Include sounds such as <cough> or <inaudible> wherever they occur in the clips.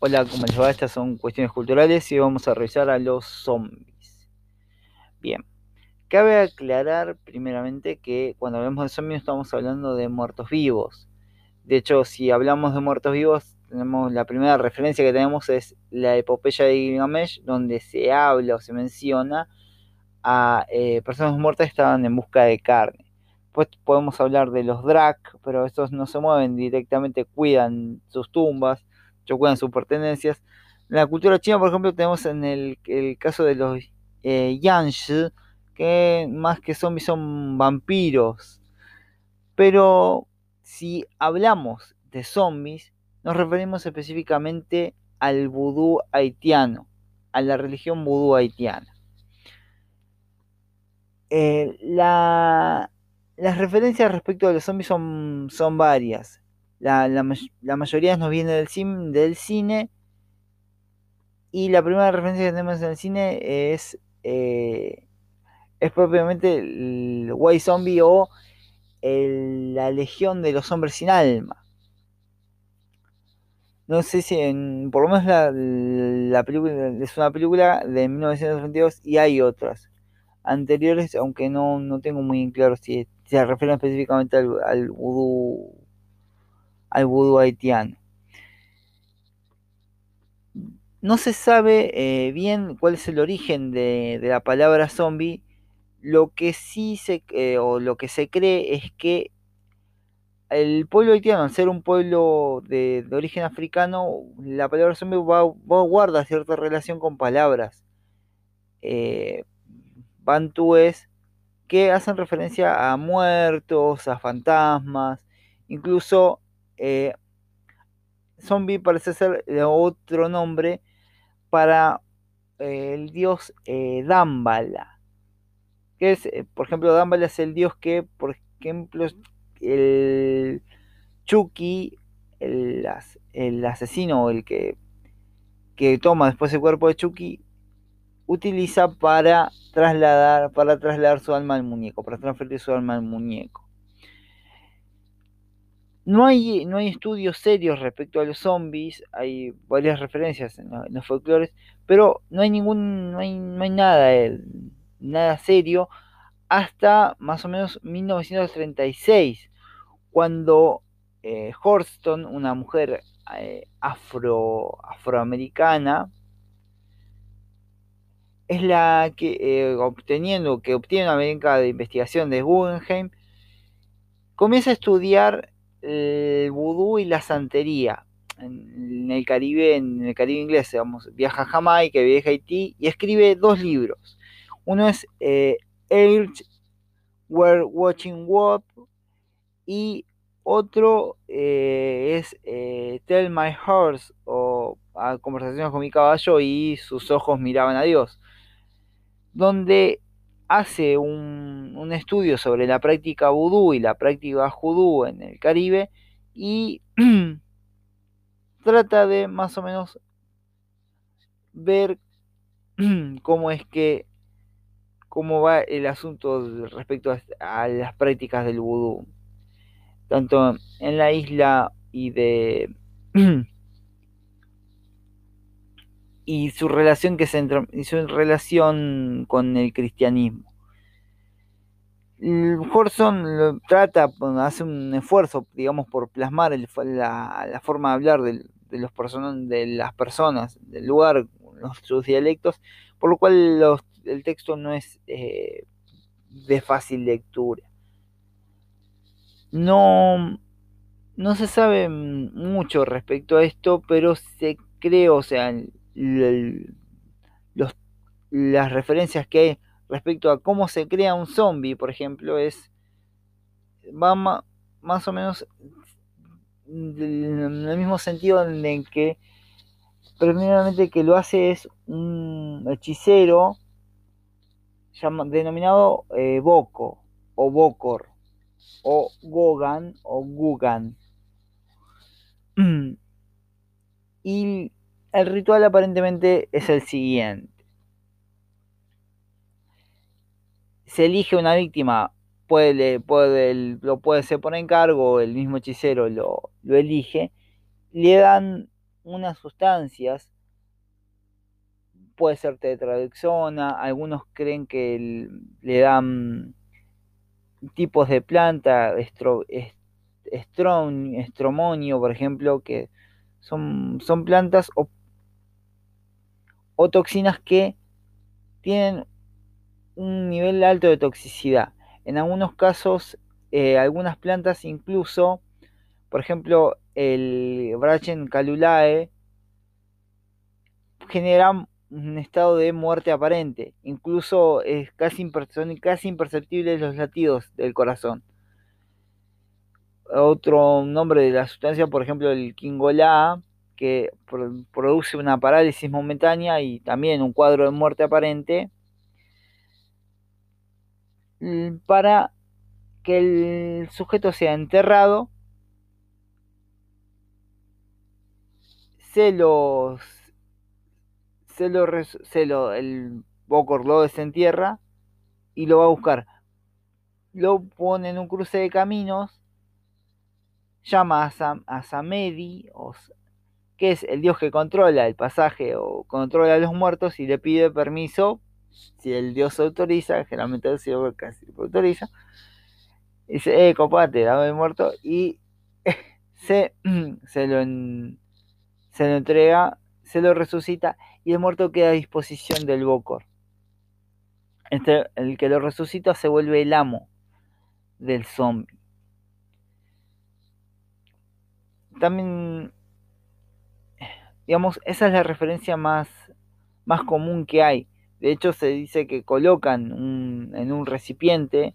Hola, ¿cómo les va? Estas son cuestiones culturales y vamos a revisar a los zombies. Bien, cabe aclarar primeramente que cuando hablamos de zombies estamos hablando de muertos vivos. De hecho, si hablamos de muertos vivos, tenemos la primera referencia que tenemos es la epopeya de Gilgamesh, donde se habla o se menciona a eh, personas muertas que estaban en busca de carne. Después podemos hablar de los Drak, pero estos no se mueven directamente, cuidan sus tumbas cuidan sus pertenencias. En la cultura china, por ejemplo, tenemos en el, caso de los eh, Yanshi, que más que zombies son vampiros. Pero si hablamos de zombies, nos referimos específicamente al vudú haitiano, a la religión vudú haitiana. Eh, las referencias respecto a los zombies son, son varias. La, la, mayoría nos viene del, sim, del cine. Y la primera referencia que tenemos en el cine es, eh, es propiamente el White Zombie o la Legión de los Hombres sin Alma. No sé si en, por lo menos la, película es una película de 1932 y hay otras anteriores, aunque no, tengo muy claro si, se refieren específicamente al, al al vudú haitiano. No se sabe eh, bien cuál es el origen de, la palabra zombie. Lo que sí se, eh, o lo que se cree es que el pueblo haitiano, al ser un pueblo de, origen africano, la palabra zombie guarda cierta relación con palabras eh, bantúes que hacen referencia a muertos, a fantasmas, incluso eh, zombie parece ser otro nombre para eh, el dios eh, Dambala. Que es, por ejemplo, Dambala es el dios que, por ejemplo, el Chucky, el, el asesino, el que, que toma después el cuerpo de Chucky, utiliza para trasladar, para trasladar su alma al muñeco, para transferir su alma al muñeco. No hay, no hay estudios serios respecto a los zombies, hay varias referencias en, los folclores, pero no hay ningún, no hay, nada, eh, nada serio hasta más o menos 1936, cuando eh, Horston, una mujer eh, afro, afroamericana, es la que, obteniendo, que obtiene una beca de investigación de Guggenheim, comienza a estudiar el vudú y la santería. En, el Caribe, en el Caribe inglés, vamos, viaja a Jamaica, viaja a Haití y escribe dos libros. Uno es eh, Were Watching What y otro eh, es eh, Tell My Horse o Conversaciones con mi caballo y sus ojos miraban a Dios, donde hace un, estudio sobre la práctica vudú y la práctica judú en el Caribe y <clears throat> trata de más o menos ver <clears throat> cómo es que cómo va el asunto respecto a, las prácticas del vudú. Tanto en la isla y de <clears throat> y su relación que se su relación con el cristianismo. Horson trata, hace un esfuerzo, digamos, por plasmar la, forma de hablar de, los de las personas del lugar, sus dialectos, por lo cual el texto no es eh, de fácil lectura. No, no se sabe mucho respecto a esto, pero se cree, o sea, las referencias que hay respecto a cómo se crea un zombie, por ejemplo, es va más o menos en el mismo sentido en que primeramente que lo hace es un hechicero denominado eh, Boko o Bokor o Gogan o Gugan. <clears throat> Y el ritual aparentemente es el siguiente. Se elige una víctima, puede, puede, lo puede ser por encargo, el mismo hechicero lo, elige, le dan unas sustancias, puede ser tetradoxona, algunos creen que le dan tipos de planta, estro, estromonio, por ejemplo, que son, son plantas o, o toxinas que tienen un nivel alto de toxicidad. En algunos casos, eh, algunas plantas incluso, por ejemplo, el Brachen calulae, generan un estado de muerte aparente. Incluso es casi son casi imperceptibles los latidos del corazón. Otro nombre de la sustancia, por ejemplo, el quingolá, que produce una parálisis momentánea y también un cuadro de muerte aparente, para que el sujeto sea enterrado, se se lo, se lo el Bocor lo desentierra y lo va a buscar. Lo pone en un cruce de caminos, llama a, Sam, a Samedi, que es el dios que controla el pasaje o controla a los muertos, y le pide permiso, si el dios autoriza, generalmente el cielo casi autoriza, dice, eh, copate, dame el muerto, y <laughs> se, <clears throat> se, lo, se lo entrega, se lo resucita y el muerto queda a disposición del Bokor. Este, el que lo resucita se vuelve el amo del zombie. También, digamos, esa es la referencia más, más común que hay. De hecho, se dice que colocan en un recipiente,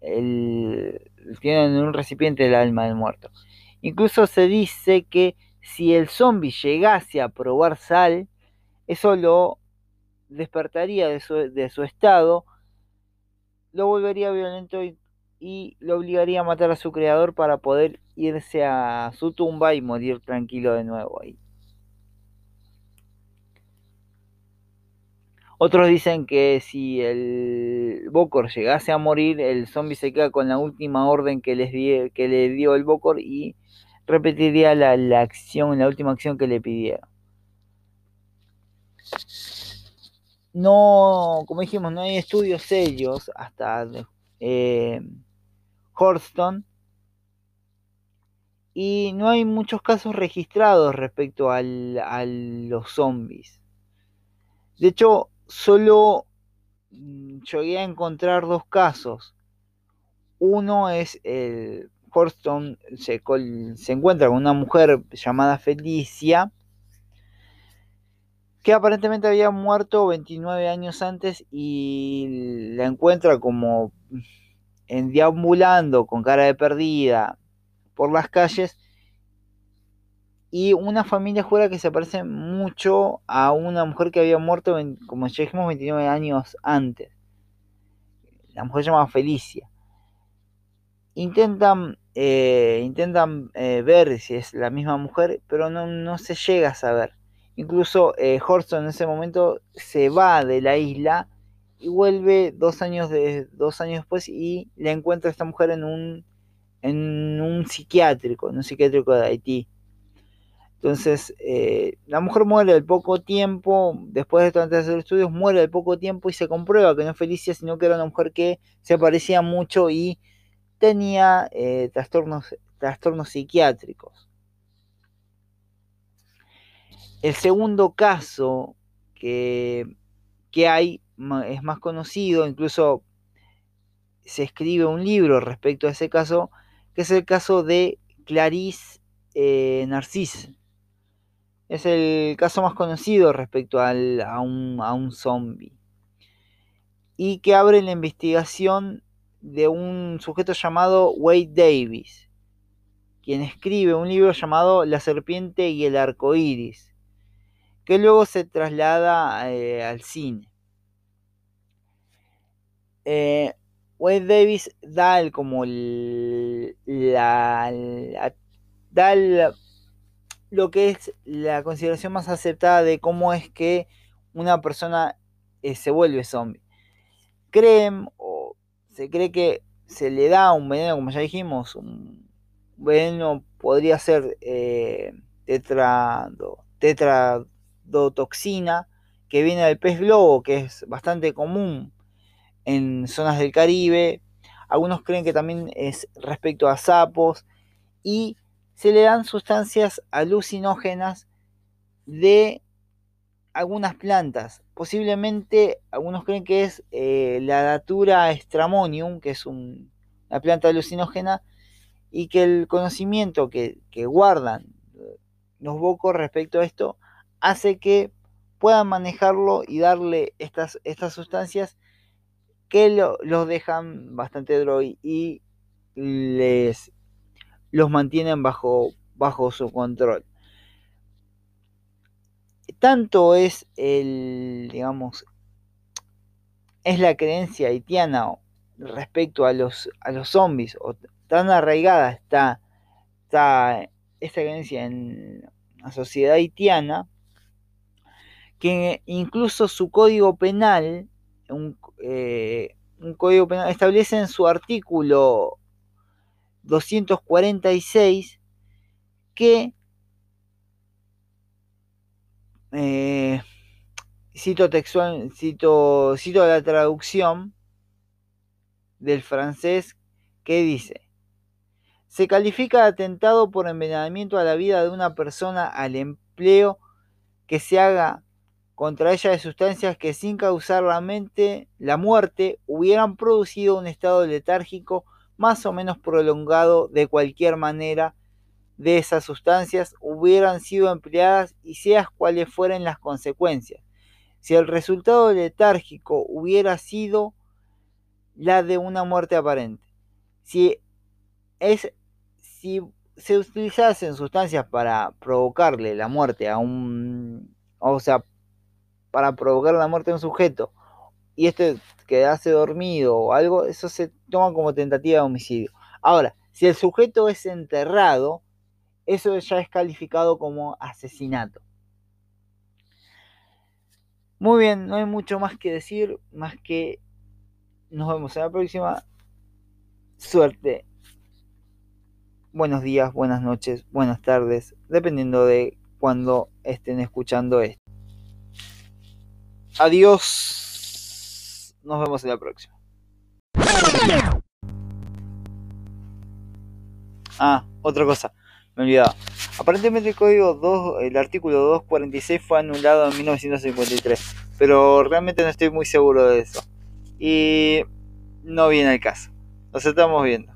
el, tienen en un recipiente el alma del muerto. Incluso se dice que si el zombie llegase a probar sal, eso lo despertaría de su, estado, lo volvería violento y, y, lo obligaría a matar a su creador para poder irse a su tumba y morir tranquilo de nuevo ahí. Otros dicen que si el Bokor llegase a morir, el zombie se queda con la última orden que, les que le dio el Bokor y repetiría la, la acción, la última acción que le pidieron no, como dijimos, no hay estudios serios hasta eh, Horston y no hay muchos casos registrados respecto a los zombies. De hecho, solo mm, llegué a encontrar dos casos. Uno es el Horston se, se encuentra con una mujer llamada Felicia que aparentemente había muerto 29 años antes y la encuentra como en deambulando con cara de perdida por las calles y una familia jura que se parece mucho a una mujer que había muerto, como ya dijimos, 29 años antes. La mujer se llama Felicia. Intentan, eh, intentan eh, ver si es la misma mujer, pero no, no se llega a saber. Incluso eh, en ese momento se va de la isla y vuelve dos años, de, dos años después y le encuentra a esta mujer en un, en un psiquiátrico, en un psiquiátrico de Haití. Entonces, eh, la mujer muere al poco tiempo, después de hacer estudios, muere al poco tiempo y se comprueba que no es Felicia, sino que era una mujer que se parecía mucho y tenía eh, trastornos, trastornos psiquiátricos. El segundo caso que, hay es más conocido, incluso se escribe un libro respecto a ese caso, que es el caso de Clarice eh, Narcisse. Es el caso más conocido respecto a, un, a un zombie. Y que abre la investigación de un sujeto llamado Wade Davis, quien escribe un libro llamado La serpiente y el arco iris que luego se traslada eh, al cine. Eh, Wade Davis da como la, da lo que es la consideración más aceptada de cómo es que una persona eh, se vuelve zombie. Creen o se cree que se le da un veneno, como ya dijimos, un veneno podría ser tetrado, tetradotoxina que viene del pez globo, que es bastante común en zonas del Caribe. Algunos creen que también es respecto a sapos y se le dan sustancias alucinógenas de algunas plantas. Posiblemente algunos creen que es eh, la Datura stramonium, que es una planta alucinógena, y que el conocimiento que, guardan los bocos respecto a esto hace que puedan manejarlo y darle estas, estas sustancias que los dejan bastante droid y les los mantienen bajo, bajo su control. Tanto es el, digamos, es la creencia haitiana respecto a los, a los zombies, o tan arraigada está, está esta creencia en la sociedad haitiana, que incluso su código penal, un, eh, un código penal, establece en su artículo 246 que eh, cito textual, cito, cito la traducción del francés que dice, se califica de atentado por envenenamiento a la vida de una persona al empleo que se haga contra ella de sustancias que sin causar la mente la muerte hubieran producido un estado letárgico más o menos prolongado de cualquier manera de esas sustancias hubieran sido empleadas y seas cuales fueran las consecuencias. Si el resultado letárgico hubiera sido la de una muerte aparente. Si, es, si se utilizasen sustancias para provocarle la muerte a un... o sea, para provocar la muerte a un sujeto y este quedase dormido o algo, eso se toma como tentativa de homicidio. Ahora, si el sujeto es enterrado, eso ya es calificado como asesinato. Muy bien, no hay mucho más que decir, más que nos vemos en la próxima. Suerte. Buenos días, buenas noches, buenas tardes, dependiendo de cuando estén escuchando esto. Adiós. Nos vemos en la próxima. Ah, otra cosa me olvidaba. Aparentemente el código 2, el artículo 246 fue anulado en 1953, pero realmente no estoy muy seguro de eso. Y no viene el caso. Nos estamos viendo.